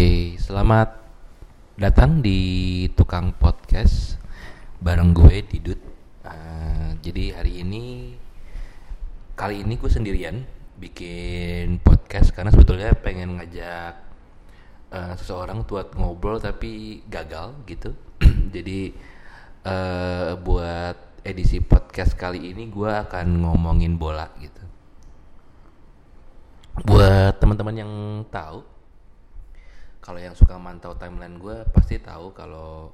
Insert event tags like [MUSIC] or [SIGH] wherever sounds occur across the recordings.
Oke, selamat datang di Tukang Podcast bareng gue Didut. Uh, jadi hari ini kali ini gue sendirian bikin podcast karena sebetulnya pengen ngajak uh, seseorang buat ngobrol tapi gagal gitu. [CLEARS THROAT] jadi uh, buat edisi podcast kali ini gue akan ngomongin bola gitu. Buat teman-teman yang tahu kalau yang suka mantau timeline gue pasti tahu kalau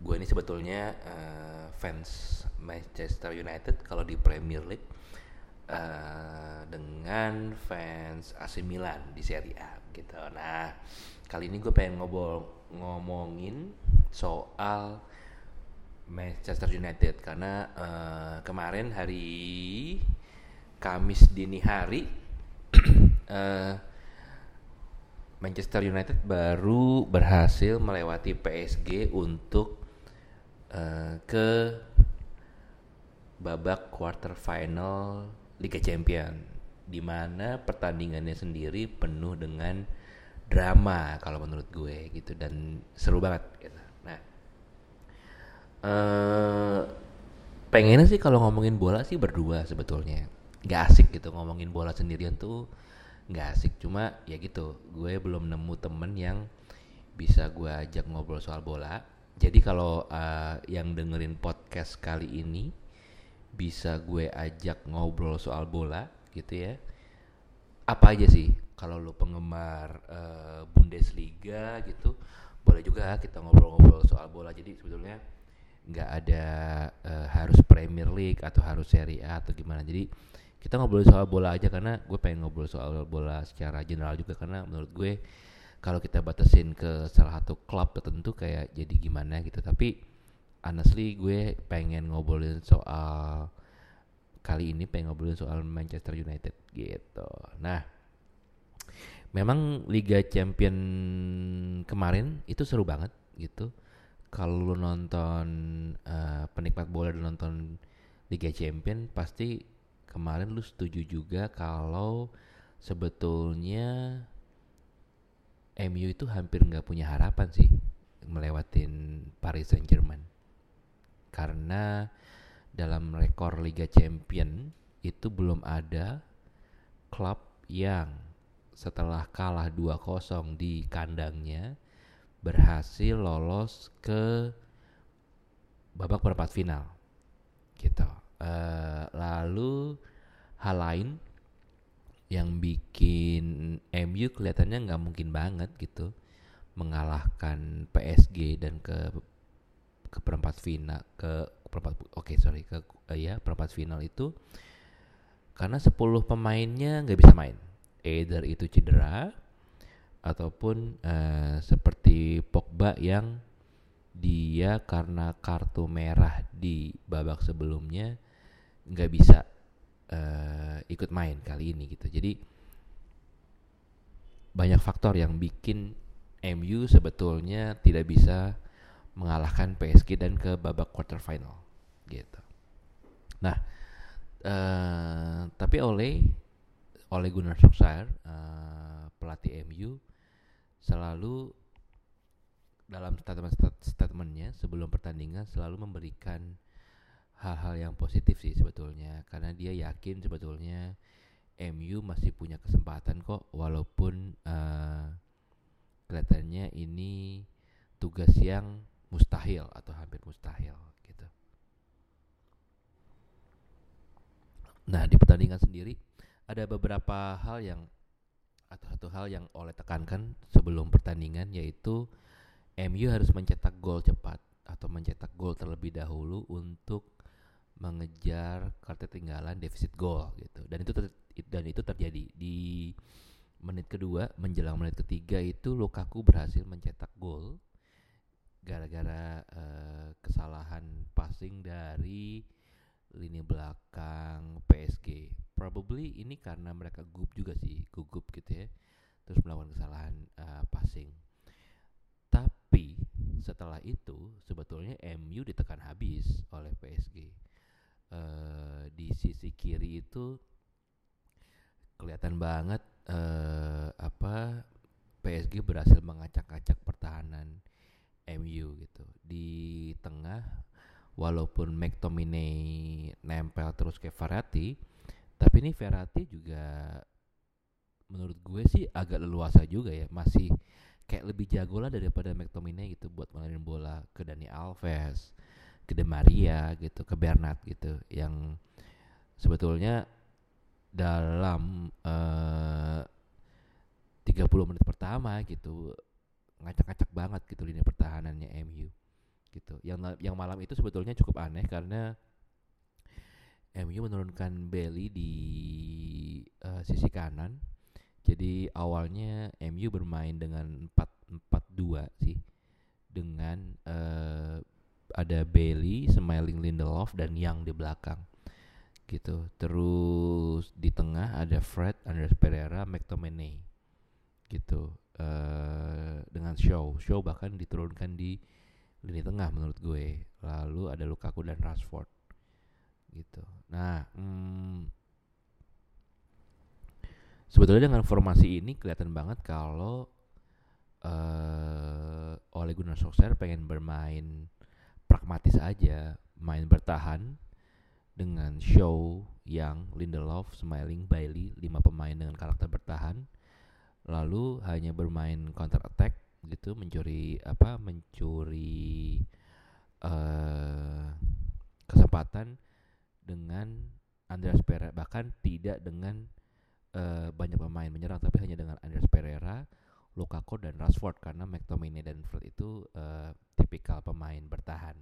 gue ini sebetulnya uh, fans Manchester United kalau di Premier League uh, dengan fans AC Milan di Serie A gitu. Nah kali ini gue pengen ngobrol ngomongin soal Manchester United karena uh, kemarin hari Kamis dini hari uh, [CLEARS THROAT] Manchester United baru berhasil melewati PSG untuk uh, ke babak quarter final Liga Champion di mana pertandingannya sendiri penuh dengan drama kalau menurut gue gitu dan seru banget gitu. Nah, uh, pengennya sih kalau ngomongin bola sih berdua sebetulnya. Gak asik gitu ngomongin bola sendirian tuh nggak asik cuma ya gitu gue belum nemu temen yang bisa gue ajak ngobrol soal bola. Jadi kalau uh, yang dengerin podcast kali ini bisa gue ajak ngobrol soal bola gitu ya apa aja sih? Kalau lo penggemar uh, Bundesliga gitu boleh juga kita ngobrol-ngobrol soal bola. Jadi sebetulnya nggak ada uh, harus Premier League atau harus Serie A atau gimana. Jadi kita ngobrol soal bola aja karena gue pengen ngobrol soal bola secara general juga karena menurut gue kalau kita batasin ke salah satu klub tertentu kayak jadi gimana gitu. Tapi honestly gue pengen ngobrolin soal kali ini pengen ngobrolin soal Manchester United gitu. Nah memang Liga Champion kemarin itu seru banget gitu. Kalau nonton uh, penikmat bola dan nonton Liga Champion pasti kemarin lu setuju juga kalau sebetulnya MU itu hampir nggak punya harapan sih melewatin Paris Saint Germain karena dalam rekor Liga Champion itu belum ada klub yang setelah kalah 2-0 di kandangnya berhasil lolos ke babak perempat final gitu. Uh, lalu hal lain yang bikin MU kelihatannya nggak mungkin banget gitu mengalahkan PSG dan ke ke perempat final ke perempat oke okay, sorry ke uh, ya perempat final itu karena 10 pemainnya nggak bisa main. Either itu cedera ataupun uh, seperti Pogba yang dia karena kartu merah di babak sebelumnya nggak bisa uh, ikut main kali ini gitu. Jadi banyak faktor yang bikin MU sebetulnya tidak bisa mengalahkan PSG dan ke babak quarter final gitu. Nah, uh, tapi oleh oleh Gunnar Solskjaer uh, pelatih MU selalu dalam statement statementnya sebelum pertandingan selalu memberikan hal-hal yang positif sih sebetulnya karena dia yakin sebetulnya MU masih punya kesempatan kok walaupun uh, kelihatannya ini tugas yang mustahil atau hampir mustahil gitu. Nah di pertandingan sendiri ada beberapa hal yang atau satu hal yang oleh tekankan sebelum pertandingan yaitu MU harus mencetak gol cepat atau mencetak gol terlebih dahulu untuk mengejar ketertinggalan defisit gol gitu. Dan itu dan itu terjadi. Di menit kedua menjelang menit ketiga itu Lukaku berhasil mencetak gol gara-gara uh, kesalahan passing dari lini belakang PSG probably ini karena mereka gugup juga sih gugup gitu ya. Terus melakukan kesalahan uh, passing. Tapi setelah itu sebetulnya MU ditekan habis oleh PSG uh, di sisi kiri itu kelihatan banget uh, apa PSG berhasil mengacak-acak pertahanan MU gitu. Di tengah walaupun McTominay nempel terus ke Verratti tapi ini Verratti juga menurut gue sih agak leluasa juga ya. Masih kayak lebih jago lah daripada McTominay gitu buat ngelarin bola ke Dani Alves ke De Maria gitu ke Bernat gitu yang sebetulnya dalam uh, 30 menit pertama gitu ngacak-ngacak banget gitu lini pertahanannya MU gitu. Yang yang malam itu sebetulnya cukup aneh karena MU menurunkan Bailey di uh, sisi kanan. Jadi awalnya MU bermain dengan 4-4-2 sih. Dengan uh, ada Bailey, Smiling Lindelof dan Yang di belakang. Gitu. Terus di tengah ada Fred, Andres Pereira, McTominay. Gitu. Uh, dengan Show. Show bahkan diturunkan di lini tengah menurut gue. Lalu ada Lukaku dan Rashford gitu. Nah, hmm, sebetulnya dengan formasi ini kelihatan banget kalau uh, Ole Gunnar Solskjaer pengen bermain pragmatis aja, main bertahan dengan show yang Lindelof, Smiling, Bailey, lima pemain dengan karakter bertahan, lalu hanya bermain counter attack gitu mencuri apa mencuri uh, kesempatan dengan Andreas Pereira bahkan tidak dengan uh, banyak pemain menyerang tapi hanya dengan Andreas Pereira, Lukaku dan Rashford karena McTominay dan Fred itu uh, tipikal pemain bertahan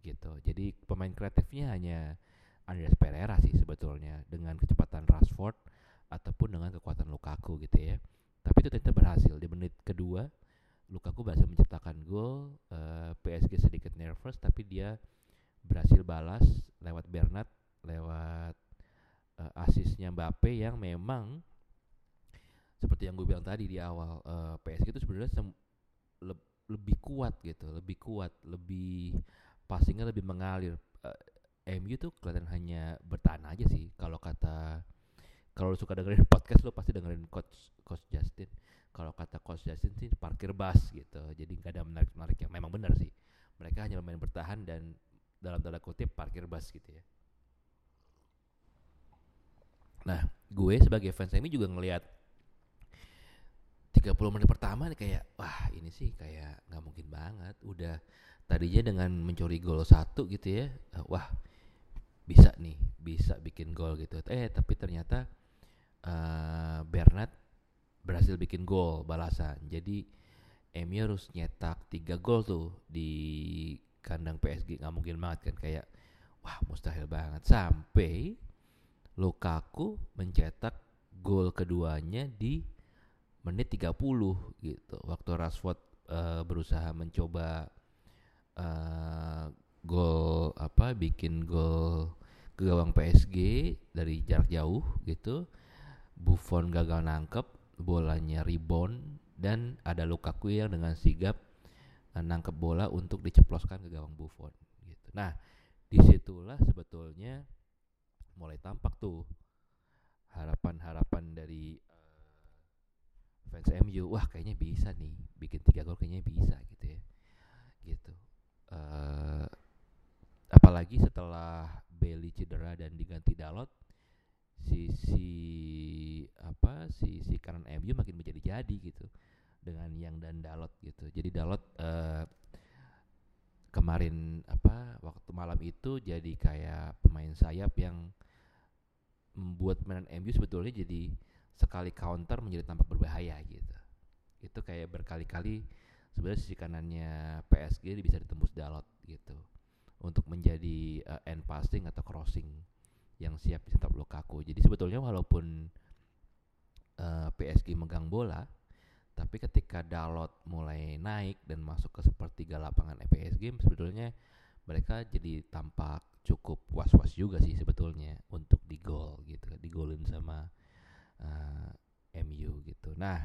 gitu. Jadi pemain kreatifnya hanya Andreas Pereira sih sebetulnya dengan kecepatan Rashford ataupun dengan kekuatan Lukaku gitu ya. Tapi itu ternyata berhasil di menit kedua Lukaku berhasil menciptakan gol uh, eh, PSG sedikit nervous tapi dia berhasil balas lewat Bernat lewat uh, asisnya Mbappe yang memang seperti yang gue bilang tadi di awal uh, PSG itu sebenarnya le lebih kuat gitu lebih kuat lebih passingnya lebih mengalir. Uh, MU tuh kelihatan hanya bertahan aja sih kalau kata kalau lu suka dengerin [LAUGHS] podcast lu pasti dengerin coach coach Justin. Kalau kata coach Justin sih parkir bus gitu jadi nggak ada menarik menarik yang memang benar sih. Mereka hanya main bertahan dan dalam tanda kutip parkir bus gitu ya. Nah gue sebagai fans ini juga ngelihat 30 menit pertama nih kayak wah ini sih kayak nggak mungkin banget. Udah tadinya dengan mencuri gol satu gitu ya wah bisa nih bisa bikin gol gitu. Eh tapi ternyata uh, Bernard berhasil bikin gol balasan. Jadi MU harus nyetak tiga gol tuh di kandang PSG nggak mungkin banget kan kayak wah mustahil banget. Sampai Lukaku mencetak gol keduanya di menit 30 gitu waktu Rashford uh, berusaha mencoba uh, gol apa bikin gol ke gawang PSG dari jarak jauh gitu Buffon gagal nangkep bolanya rebound dan ada Lukaku yang dengan sigap uh, nangkep bola untuk diceploskan ke gawang Buffon gitu. Nah, di situlah sebetulnya mulai tampak tuh harapan-harapan dari fans MU. Wah, kayaknya bisa nih bikin tiga gol kayaknya bisa gitu ya. Gitu. Uh, apalagi setelah Bailey cedera dan diganti Dalot sisi apa sisi kanan MU makin menjadi jadi gitu dengan yang dan Dalot gitu. Jadi Dalot uh, kemarin apa waktu malam itu jadi kayak pemain sayap yang membuat mainan MU sebetulnya jadi sekali counter menjadi tampak berbahaya gitu. Itu kayak berkali-kali sebenarnya sisi kanannya PSG bisa ditembus Dalot gitu untuk menjadi uh, end passing atau crossing yang siap dicetak Lukaku. Jadi sebetulnya walaupun uh, eh, PSG megang bola, tapi ketika Dalot mulai naik dan masuk ke sepertiga lapangan PSG, sebetulnya mereka jadi tampak cukup was-was juga sih sebetulnya untuk di gol gitu, digolin sama uh, eh, MU gitu. Nah,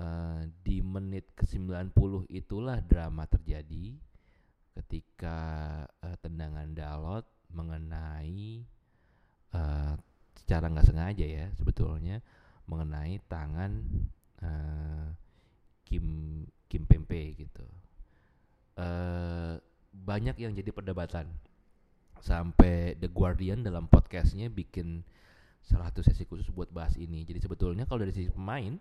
uh, di menit ke-90 itulah drama terjadi ketika uh, tendangan Dalot mengenai uh, secara nggak sengaja ya sebetulnya mengenai tangan uh, Kim Kim Pempe gitu. Uh, banyak yang jadi perdebatan sampai The Guardian dalam podcastnya bikin satu sesi khusus buat bahas ini. Jadi sebetulnya kalau dari sisi pemain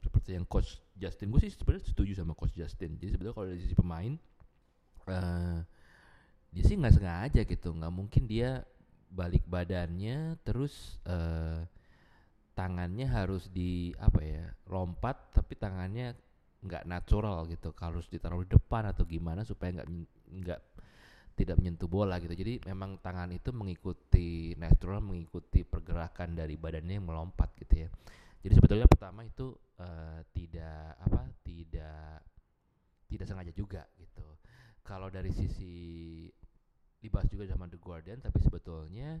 seperti yang coach Justin gue sih sebenarnya setuju sama coach Justin. Jadi sebetulnya kalau dari sisi pemain uh, dia sih nggak sengaja gitu, nggak mungkin dia balik badannya terus uh, tangannya harus di apa ya lompat tapi tangannya nggak natural gitu harus ditaruh di depan atau gimana supaya nggak nggak tidak menyentuh bola gitu. Jadi memang tangan itu mengikuti natural mengikuti pergerakan dari badannya yang melompat gitu ya. Jadi sebetulnya pertama itu uh, tidak apa tidak tidak sengaja juga gitu. Kalau dari sisi dibahas juga sama The Guardian tapi sebetulnya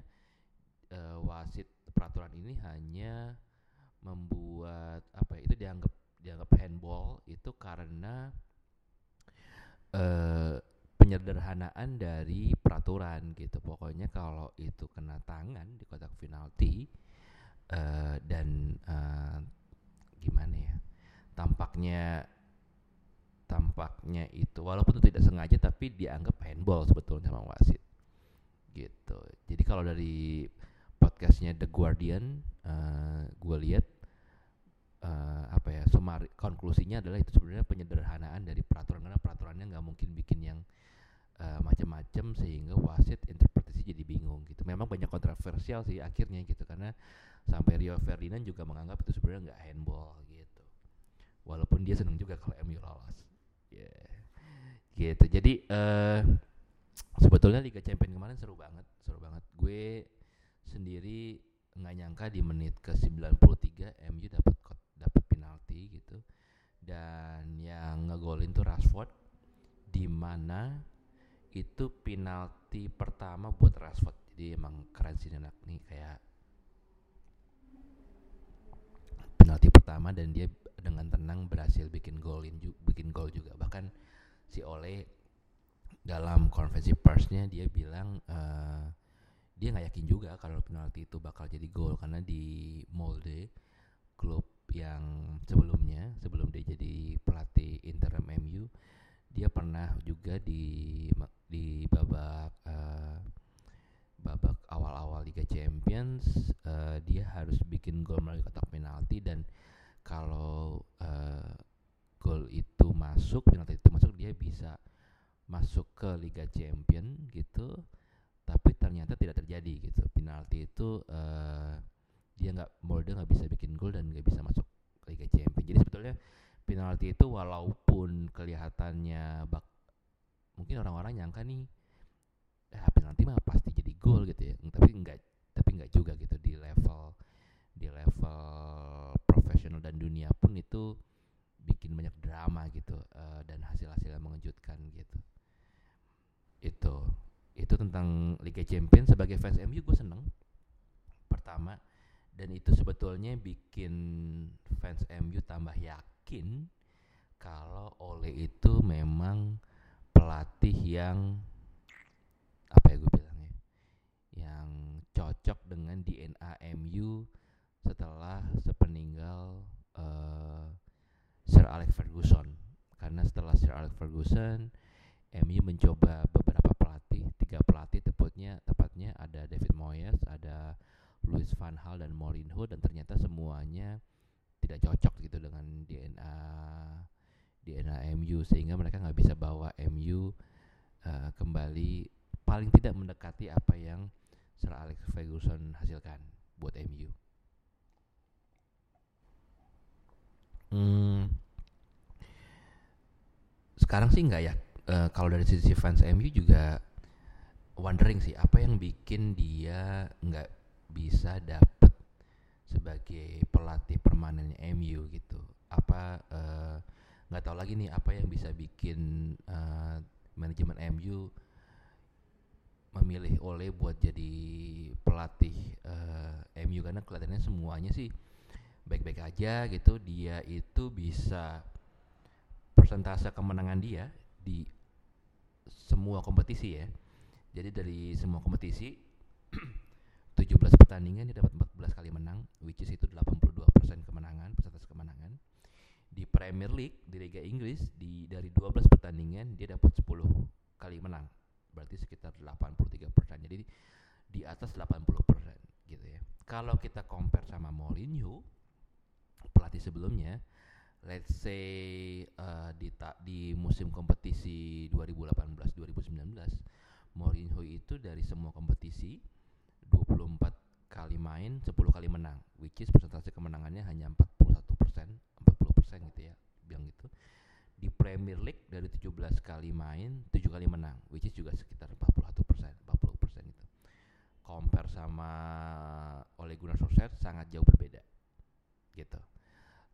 uh, wasit peraturan ini hanya membuat apa ya, itu dianggap dianggap handball itu karena uh, penyederhanaan dari peraturan gitu. Pokoknya kalau itu kena tangan di kotak penalti uh, dan uh, gimana ya? Tampaknya tampaknya itu walaupun itu tidak sengaja tapi dianggap handball sebetulnya sama wasit gitu. Jadi kalau dari podcastnya The Guardian uh, gue lihat uh, apa ya sumari konklusinya adalah itu sebenarnya penyederhanaan dari peraturan karena peraturannya nggak mungkin bikin yang uh, macam-macam sehingga wasit interpretasi jadi bingung gitu. Memang banyak kontroversial sih akhirnya gitu karena sampai Rio Ferdinand juga menganggap itu sebenarnya nggak handball gitu. Walaupun dia senang juga kalau MU lolos. Yeah. Gitu. Jadi uh, sebetulnya Liga Champions kemarin seru banget, seru banget. Gue sendiri nggak nyangka di menit ke 93 MU dapat dapat penalti gitu dan yang ngegolin tuh Rashford di mana itu penalti pertama buat Rashford. Jadi emang keren sih anak nih kayak penalti pertama dan dia dengan tenang berhasil bikin golin bikin gol juga. Bahkan si Ole dalam konferensi persnya dia bilang uh, dia nggak yakin juga kalau penalti itu bakal jadi gol karena di Molde klub yang sebelumnya sebelum dia jadi pelatih interim MU dia pernah juga di di babak uh, babak awal-awal Liga Champions uh, dia harus bikin gol melalui kotak penalti dan kalau uh, gol itu masuk penalti itu masuk dia bisa masuk ke Liga Champion gitu tapi ternyata tidak terjadi gitu. Penalti itu uh, dia nggak Molde nggak bisa bikin gol dan nggak bisa masuk Liga Champions jadi sebetulnya penalti itu walaupun kelihatannya bak mungkin orang-orang nyangka nih eh penalti mah pasti jadi gol gitu ya. Tapi enggak tapi enggak juga gitu. Di level di level profesional dan dunia pun itu bikin banyak drama gitu uh, dan hasil-hasil yang mengejutkan gitu. Itu itu tentang Liga Champions sebagai fans MU gue seneng. Pertama dan itu sebetulnya bikin fans MU tambah yakin kalau Ole itu memang pelatih yang apa ya gue bilangnya? Yang cocok dengan DNA MU setelah sepeninggal uh, Sir Alex Ferguson. Karena setelah Sir Alex Ferguson MU mencoba beberapa pelatih, tiga pelatih tepatnya tepatnya ada David Moyes, ada Louis van Gaal dan Mourinho dan ternyata semuanya tidak cocok gitu dengan DNA DNA MU sehingga mereka nggak bisa bawa MU uh, kembali paling tidak mendekati apa yang Sir Alex Ferguson hasilkan buat MU. Hmm, sekarang sih nggak ya uh, kalau dari sisi fans MU juga wondering sih apa yang bikin dia nggak bisa dapet sebagai pelatih permanen MU gitu. Apa eh, nggak uh, tahu lagi nih apa yang bisa bikin uh, manajemen MU memilih Ole buat jadi pelatih uh, MU karena kelihatannya semuanya sih baik-baik aja gitu. Dia itu bisa persentase kemenangan dia di semua kompetisi ya. Jadi dari semua kompetisi [CLEARS THROAT] 17 pertandingan dia dapat 14 kali menang which is itu 82% kemenangan, persentase kemenangan. Premier League di Liga Inggris di dari 12 pertandingan dia dapat 10 kali menang. Berarti sekitar 83%. Jadi di atas 80% gitu ya. Kalau kita compare sama Mourinho pelatih sebelumnya, let's say uh, di ta di musim kompetisi 2018-2019, Mourinho itu dari semua kompetisi 24 kali main, 10 kali menang, which is persentase kemenangannya hanya 41 persen, 40 persen gitu ya, bilang gitu. Di Premier League dari 17 kali main, 7 kali menang, which is juga sekitar 41 persen, 40 persen itu. Compare sama Ole Gunnar Solskjaer sangat jauh berbeda, gitu.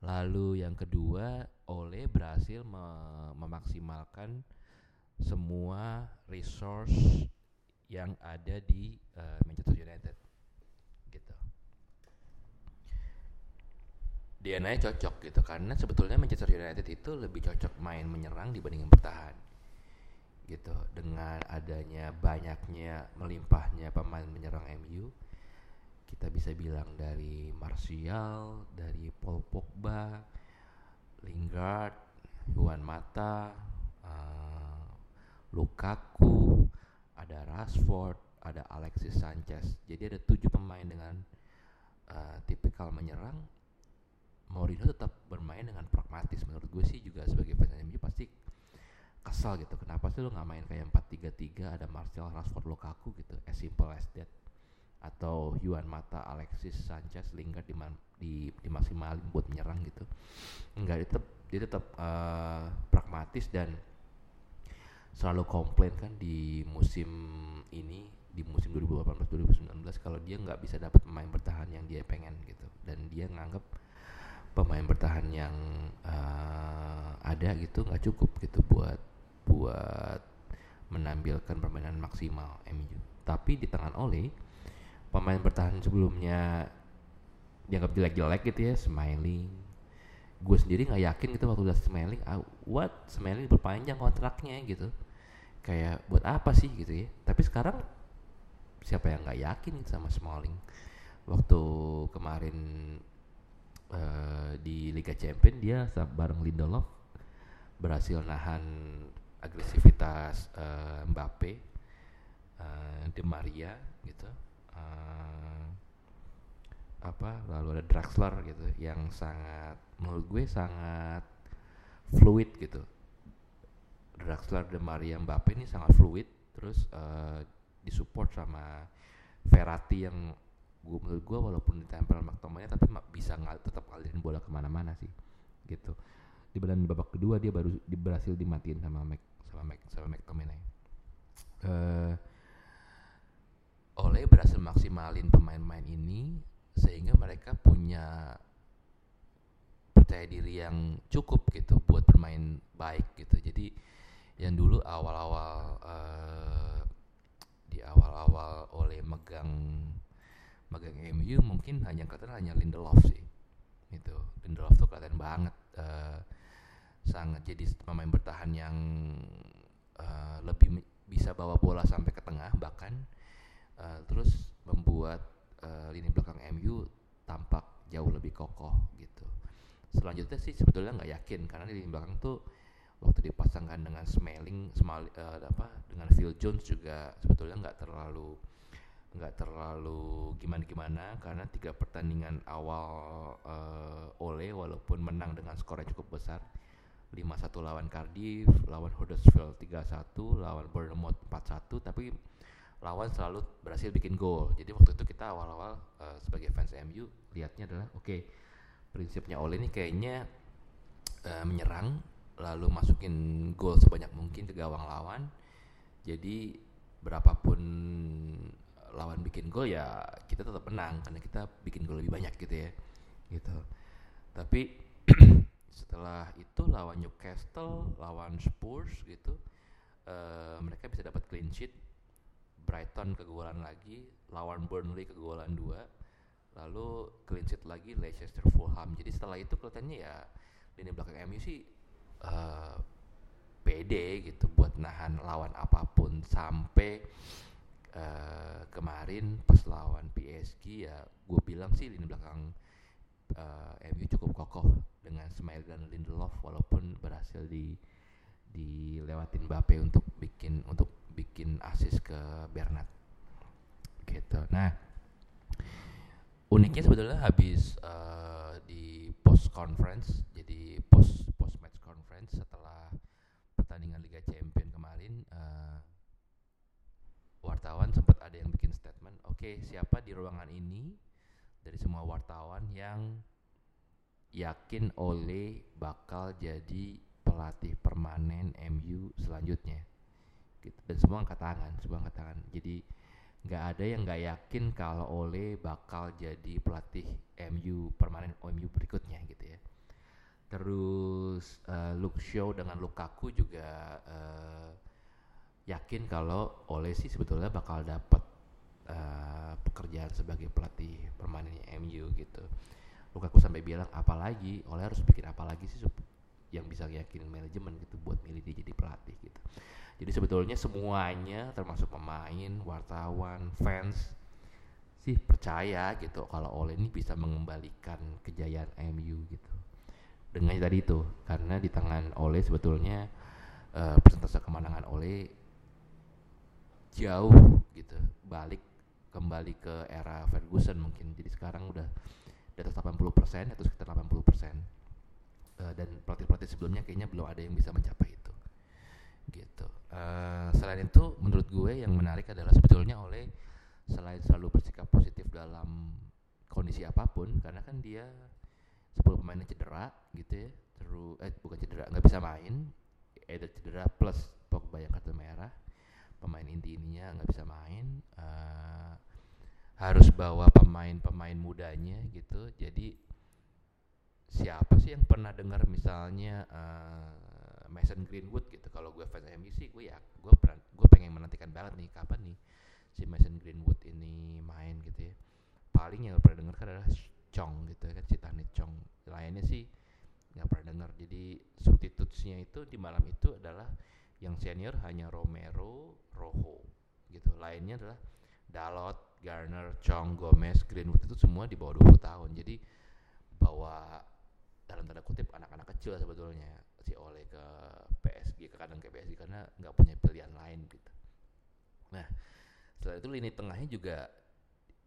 Lalu yang kedua, Ole berhasil me memaksimalkan semua resource yang ada di uh, Manchester United gitu. DNA cocok gitu karena sebetulnya Manchester United itu lebih cocok main menyerang dibandingin bertahan gitu dengan adanya banyaknya melimpahnya pemain menyerang MU kita bisa bilang dari Martial, dari Paul Pogba, Lingard, Juan Mata, uh, Lukaku, ada Rashford, ada Alexis Sanchez. Jadi ada tujuh pemain dengan uh, tipikal menyerang. Mourinho tetap bermain dengan pragmatis. Menurut gue sih juga sebagai fans MU pasti kesal gitu. Kenapa sih lo nggak main kayak 4-3-3 ada Martial, Rashford, Lukaku gitu. As simple as that. Atau Juan Mata, Alexis Sanchez, Lingard di, di, di maksimalin buat menyerang gitu. Enggak, dia tetap dia tetap uh, pragmatis dan selalu komplain kan di musim ini di musim 2018-2019 kalau dia nggak bisa dapat pemain bertahan yang dia pengen gitu dan dia nganggap pemain bertahan yang uh, ada gitu nggak cukup gitu buat buat menampilkan permainan maksimal MU tapi di tangan Ole pemain bertahan sebelumnya dianggap jelek-jelek gitu ya Smiling gue sendiri nggak yakin gitu waktu udah Smelling ah, what? Smelling berpanjang kontraknya gitu. Kayak buat apa sih gitu ya? Tapi sekarang siapa yang nggak yakin gitu sama Smalling waktu kemarin uh, di Liga Champion dia bareng Lindelof berhasil nahan agresivitas uh, Mbappe uh, De Maria gitu. Uh, apa lalu ada Draxler gitu yang sangat menurut gue sangat fluid gitu. Draxler De Maria Mbappe ini sangat fluid terus uh, disupport sama Verratti yang gue menurut gue walaupun ditempel McTominay tapi bisa ngal, tetap ngalirin bola ke mana-mana sih gitu. Di badan babak kedua dia baru di, berhasil dimatiin sama Mac sama Mac sama McTominay uh, Oleh berhasil maksimalin pemain-pemain ini sehingga mereka punya percaya diri yang cukup gitu buat bermain baik gitu. Jadi yang dulu awal-awal uh, di awal-awal oleh megang megang MU mungkin hanya kelihatan hanya Lindelof sih itu Lindelof tuh kelihatan banget uh, sangat jadi pemain bertahan yang uh, lebih bisa bawa bola sampai ke tengah bahkan uh, terus membuat uh, lini belakang MU tampak jauh lebih kokoh gitu. Selanjutnya sih sebetulnya nggak yakin karena lini belakang tuh waktu dipasangkan dengan Smelling, Small, uh, apa dengan Phil Jones juga sebetulnya nggak terlalu nggak terlalu gimana gimana karena tiga pertandingan awal uh, Ole walaupun menang dengan skor yang cukup besar 5-1 lawan Cardiff, lawan Huddersfield 3-1, lawan Bournemouth 4-1 tapi lawan selalu berhasil bikin gol. Jadi waktu itu kita awal-awal uh, sebagai fans MU lihatnya adalah oke okay, prinsipnya Ole ini kayaknya uh, menyerang lalu masukin gol sebanyak mungkin ke gawang lawan. Jadi berapapun lawan bikin gol ya kita tetap menang karena kita bikin gol lebih banyak gitu ya. Gitu. Tapi [CLEARS THROAT] setelah itu lawan Newcastle, lawan Spurs gitu uh, mereka bisa dapat clean sheet Brighton kegolan lagi, lawan Burnley kegolan dua, lalu clean sheet lagi Leicester Fulham. Jadi setelah itu kelihatannya ya lini belakang MU sih uh, pede gitu buat nahan lawan apa pun sampai uh, kemarin pas lawan PSG ya gue bilang sih lini belakang uh, MU cukup kokoh dengan Ismail dan Lindelof walaupun berhasil di dilewatin Mbappe untuk bikin untuk bikin asis ke Bernat. Gitu. Nah uniknya sebetulnya habis uh, di post conference jadi post post match conference setelah pertandingan Liga Champion kemarin uh, wartawan sempat ada yang bikin statement oke okay, siapa di ruangan ini? Dari semua wartawan yang yakin Ole bakal jadi pelatih permanen MU selanjutnya. Gitu. Dan semua angkat tangan semua angkat tangan. Jadi nggak ada yang nggak yakin kalau Ole bakal jadi pelatih MU permanen MU berikutnya gitu ya. Terus uh, Luke Shaw dengan Lukaku juga uh, yakin kalau Ole sih sebetulnya bakal dapat uh, pekerjaan sebagai pelatih permanennya MU gitu Lukaku sampai bilang apalagi Ole harus bikin apa lagi sih yang bisa yakin manajemen gitu buat milih dia jadi pelatih gitu. Jadi sebetulnya semuanya termasuk pemain, wartawan, fans sih percaya gitu kalau Ole ini bisa mengembalikan kejayaan MU gitu. Dengan tadi itu karena di tangan Ole sebetulnya uh, persentase kemenangan Ole jauh gitu balik kembali ke era Ferguson mungkin. Jadi sekarang udah di atas 80% atau sekitar 80% uh, dan pelatih-pelatih sebelumnya kayaknya belum ada yang bisa mencapai itu. Gitu. Uh, selain itu menurut gue yang menarik adalah sebetulnya oleh selain selalu bersikap positif dalam kondisi apa pun karena kan dia 10 pemainnya cedera gitu ya. Terus eh bukan cedera nggak bisa main ada cedera plus Pogba yang kartu merah pemain inti ininya nggak bisa main uh, harus bawa pemain-pemain mudanya gitu. Jadi siapa sih yang pernah dengar misalnya uh, Mason Greenwood gitu? Kalau gue fans MU sih gue ya gue gue pengen menantikan banget nih kapan nih si Mason Greenwood ini main gitu ya. Paling yang pernah dengar kan adalah Chong gitu ya kan si Chong. Lainnya sih nggak pernah dengar. Jadi substitutesnya itu di malam itu adalah yang senior hanya Romero Rojo gitu. Lainnya adalah Dalot Garner Chong Gomez Greenwood itu semua di bawah 20 tahun. Jadi bawa dalam tanda kutip anak-anak kecil sebetulnya si Oleh ke PSG ke kadang ke PSG karena nggak punya pilihan lain gitu. Nah setelah itu lini tengahnya juga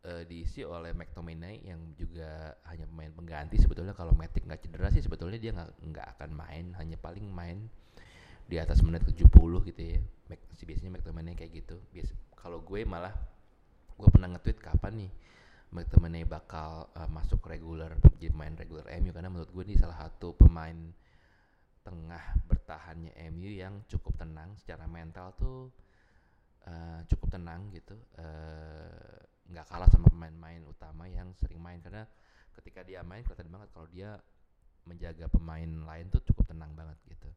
uh, diisi oleh McTominay yang juga hanya pemain pengganti sebetulnya. Kalau Matic nggak cedera sih sebetulnya dia nggak akan main. Hanya paling main di atas menit 70 gitu ya. Si biasanya McTominay kayak gitu. Bias kalau gue malah gue pernah nge-tweet kapan nih McTominay bakal uh, masuk regular jadi main regular MU karena menurut gue ini salah satu pemain tengah bertahannya MU yang cukup tenang secara mental tuh uh, cukup tenang gitu eh, nggak uh, kalah sama pemain-pemain utama yang sering main karena ketika dia main kelihatan banget kalau dia menjaga pemain lain tuh cukup tenang banget gitu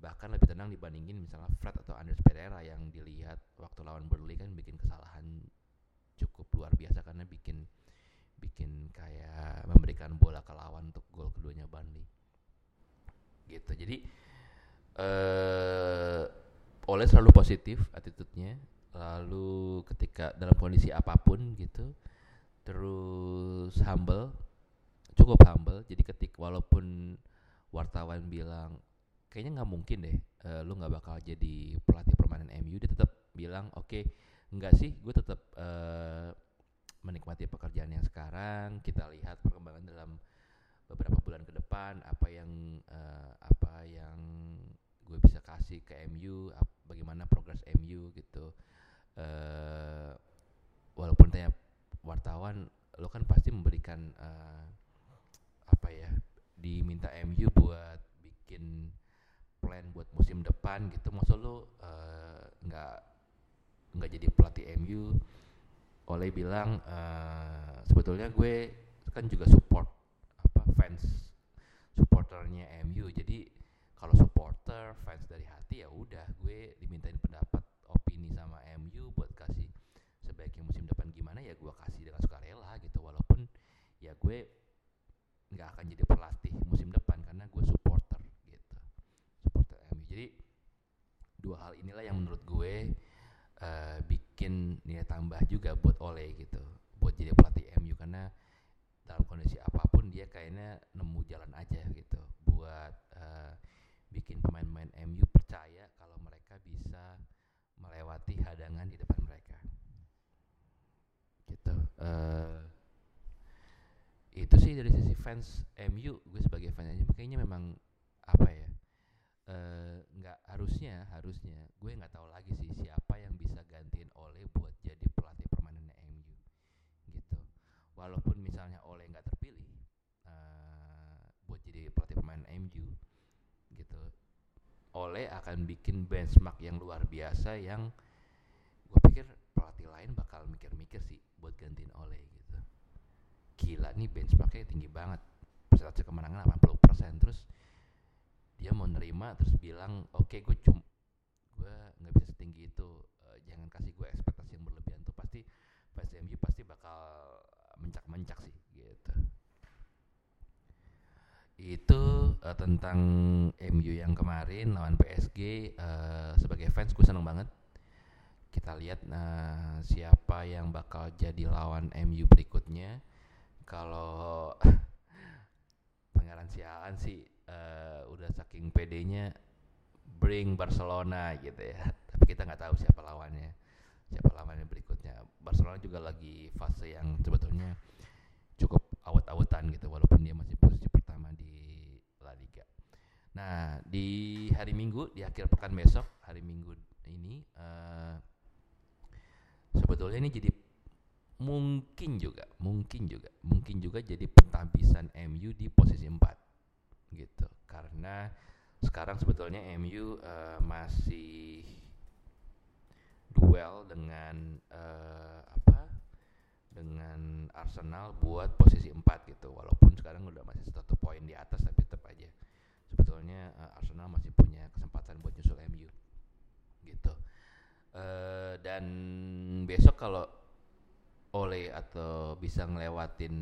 bahkan lebih tenang dibandingin misalnya Fred atau Andres Pereira yang dilihat waktu lawan Burnley kan bikin kesalahan cukup luar biasa karena bikin bikin kayak memberikan bola ke lawan untuk gol keduanya Burnley. Gitu. Jadi uh, oleh selalu positif attitude-nya. Lalu ketika dalam kondisi apa pun gitu terus humble cukup humble. Jadi ketik walaupun wartawan bilang kayaknya nggak mungkin deh uh, lu nggak bakal jadi pelatih permanen MU dia tetap bilang oke okay, enggak sih gue tetap uh, menikmati pekerjaan yang sekarang. Kita lihat perkembangan dalam beberapa bulan ke depan apa yang uh, apa yang gue bisa kasih ke MU ap, bagaimana progres MU gitu. Uh, walaupun tanya wartawan lo kan pasti memberikan uh, apa ya diminta MU buat bikin plan buat musim depan gitu. Maksud lo nggak uh, nggak jadi pelatih MU oleh bilang uh, sebetulnya gue kan juga support apa fans supporternya MU jadi kalau supporter fans dari hati ya udah gue dimintain pendapat opini sama MU buat kasih sebaiknya musim depan gimana ya gue kasih dengan sukarela gitu. Walaupun ya gue nggak akan jadi pelatih musim depan karena gue supporter gitu supporter MU jadi dua hal inilah yang menurut gue uh, bikin nilai tambah juga buat Ole gitu buat jadi pelatih MU karena dalam kondisi apa pun dia kayaknya nemu jalan aja gitu bikin pemain-pemain MU percaya kalau mereka bisa melewati hadangan di depan mereka. Gitu uh, itu sih dari sisi fans MU gue sebagai fans MU kayaknya memang apa ya nggak uh, harusnya harusnya gue nggak tahu lagi sih siapa yang bisa gantiin Ole buat jadi pelatih permanen MU gitu. Walaupun misalnya Ole nggak terpilih uh, buat jadi pelatih pemain MU gitu. Ole akan bikin benchmark yang luar biasa yang gue pikir pelatih lain bakal mikir-mikir sih buat gantiin Ole gitu. Gila nih benchmarknya tinggi banget. Persentase kemenangan 80% terus dia mau nerima terus bilang oke okay, gue cum gue nggak bisa setinggi itu. Uh, jangan kasih gue ekspektasi yang berlebihan tuh. Pasti fans MU pasti bakal mencak-mencak sih gitu. Itu uh, tentang MU yang kemarin lawan PSG uh, eh, sebagai fans gue seneng banget. Kita lihat uh, siapa yang bakal jadi lawan MU berikutnya. Kalau [LAUGHS] Pangeran Siaan sih uh, udah saking pedenya bring Barcelona gitu ya. [LAUGHS] Tapi kita nggak tahu siapa lawannya siapa lawannya berikutnya. Barcelona juga lagi fase yang sebetulnya cukup awet-awetan gitu walaupun dia masih posisi pertama di La Liga. Nah di hari Minggu di akhir pekan besok hari Minggu ini uh, sebetulnya ini jadi mungkin juga mungkin juga mungkin juga jadi pentabisan MU di posisi 4 gitu. Karena sekarang sebetulnya MU uh, eh, masih duel dengan uh, apa dengan Arsenal buat posisi 4 gitu. Walaupun sekarang udah masih satu poin di atas tapi tetap aja sebetulnya uh, Arsenal masih punya kesempatan buat nyusul MU gitu. Uh, dan besok kalau oleh atau bisa ngelewatin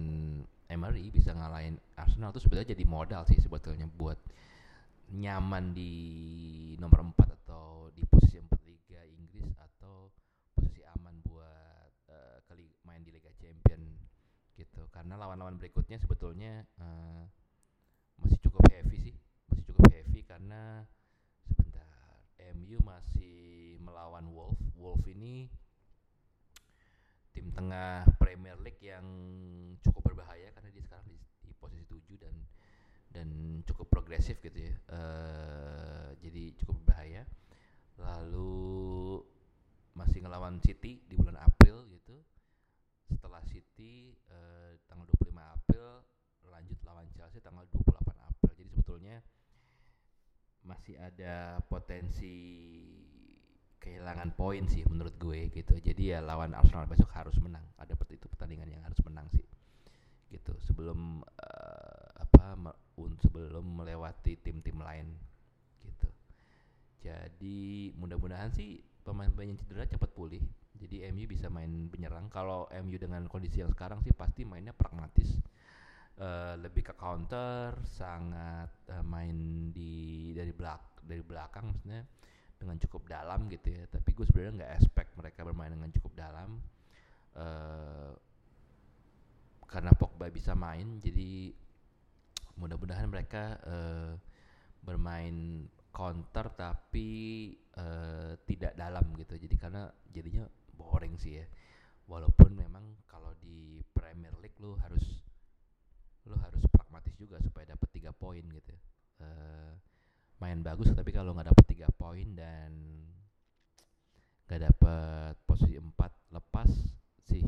Emery bisa ngalahin Arsenal itu sebetulnya jadi modal sih sebetulnya buat nyaman di nomor 4 atau di posisi 4 Liga Inggris atau posisi aman buat uh, kali main di Liga Champion gitu. Karena lawan-lawan berikutnya sebetulnya uh, masih cukup heavy sih masih cukup heavy karena sebentar MU masih melawan Wolf. Wolf ini tengah Premier League yang cukup berbahaya karena dia sekarang di, di posisi 7 dan dan cukup progresif gitu ya. Uh, jadi cukup berbahaya. Lalu masih ngelawan City di bulan April gitu. Setelah City uh, tanggal 25 April lanjut lawan Chelsea tanggal 28 April. Jadi sebetulnya masih ada potensi kehilangan poin sih menurut gue gitu. Jadi ya lawan Arsenal besok harus menang. Ada itu pertandingan yang harus menang sih. Gitu. Sebelum uh, apa un, sebelum melewati tim-tim lain gitu. Jadi mudah-mudahan sih pemain-pemain yang cedera cepat pulih. Jadi MU bisa main penyerang. Kalau MU dengan kondisi yang sekarang sih pasti mainnya pragmatis. Uh, lebih ke counter, sangat uh, main di dari belak dari belakang maksudnya dengan cukup dalam gitu ya. Tapi gue sebenarnya nggak expect mereka bermain dengan cukup dalam. Uh, karena Pogba bisa main jadi mudah-mudahan mereka uh, bermain counter tapi uh, tidak dalam gitu. Jadi karena jadinya boring sih ya. Walaupun memang kalau di Premier League lu harus lu harus pragmatis juga supaya dapat tiga poin gitu uh, main bagus tapi kalau nggak dapet tiga poin dan nggak dapet posisi empat lepas sih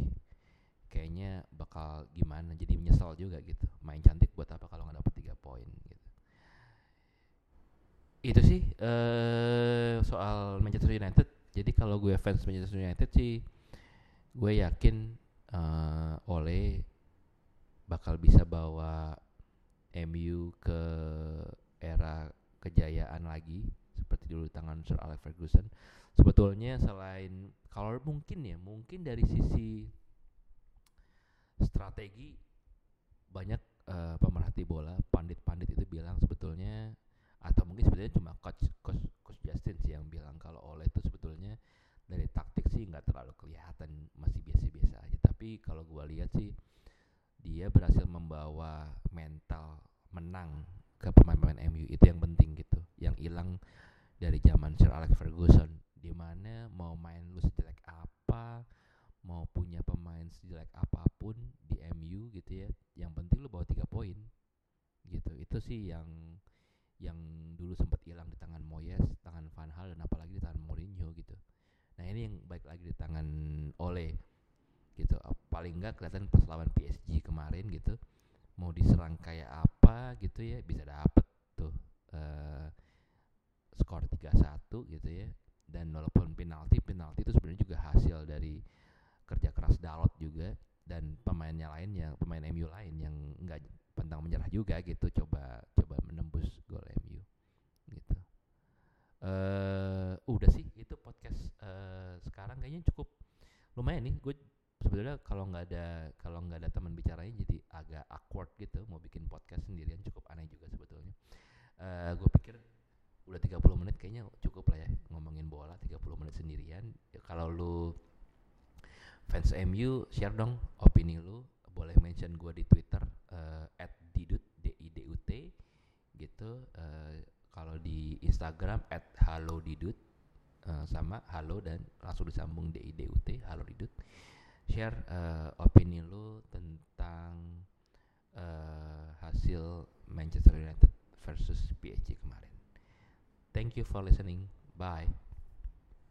kayaknya bakal gimana. Jadi menyesal juga gitu main cantik buat apa kalau nggak dapet tiga poin gitu. Itu sih uh, soal Manchester United. Jadi kalau gue fans Manchester United sih gue yakin uh, Ole bakal bisa bawa MU ke era kejayaan lagi seperti dulu di tangan Sir Alex Ferguson. Sebetulnya selain kalau mungkin ya, mungkin dari sisi strategi banyak uh, pemerhati bola, pandit-pandit itu bilang sebetulnya atau mungkin sebetulnya cuma coach coach, coach Justin sih yang bilang kalau oleh itu sebetulnya dari taktik sih nggak terlalu kelihatan masih biasa-biasa aja tapi kalau gua lihat sih dia berhasil membawa mental menang ke pemain-pemain MU itu yang penting gitu yang hilang dari zaman Sir Alex Ferguson di mana mau main lu sejelek apa mau punya pemain sejelek apa pun di MU gitu ya yang penting lu bawa tiga poin gitu itu sih yang yang dulu sempat hilang di tangan Moyes, tangan Van Hal dan apalagi di tangan Mourinho gitu. Nah ini yang baik lagi di tangan Ole gitu. Paling enggak kelihatan pas lawan PSG kemarin gitu mau diserang kayak apa gitu ya bisa dapet tuh uh, skor 3-1 gitu ya. Dan walaupun penalti, penalti itu sebenarnya juga hasil dari kerja keras Dalot juga dan pemainnya lain yang pemain MU lain yang enggak pantang menyerah juga gitu coba coba menembus gol MU gitu uh, udah sih itu podcast uh, sekarang kayaknya cukup lumayan nih gue sebetulnya kalau nggak ada kalau nggak ada teman bicaranya jadi agak awkward gitu. Mau bikin podcast sendirian cukup aneh juga sebetulnya. Uh, gue pikir udah 30 menit kayaknya cukup lah ya ngomongin bola 30 menit sendirian. Ya, kalau lu fans MU share dong opini lu. Boleh mention gue di Twitter uh, @didut d i d u t gitu. Uh, kalau di Instagram @halodidut uh, sama halo dan langsung disambung d i d u t halo didut share uh, opini lu tentang uh, hasil Manchester United versus PSG kemarin. Thank you for listening. Bye.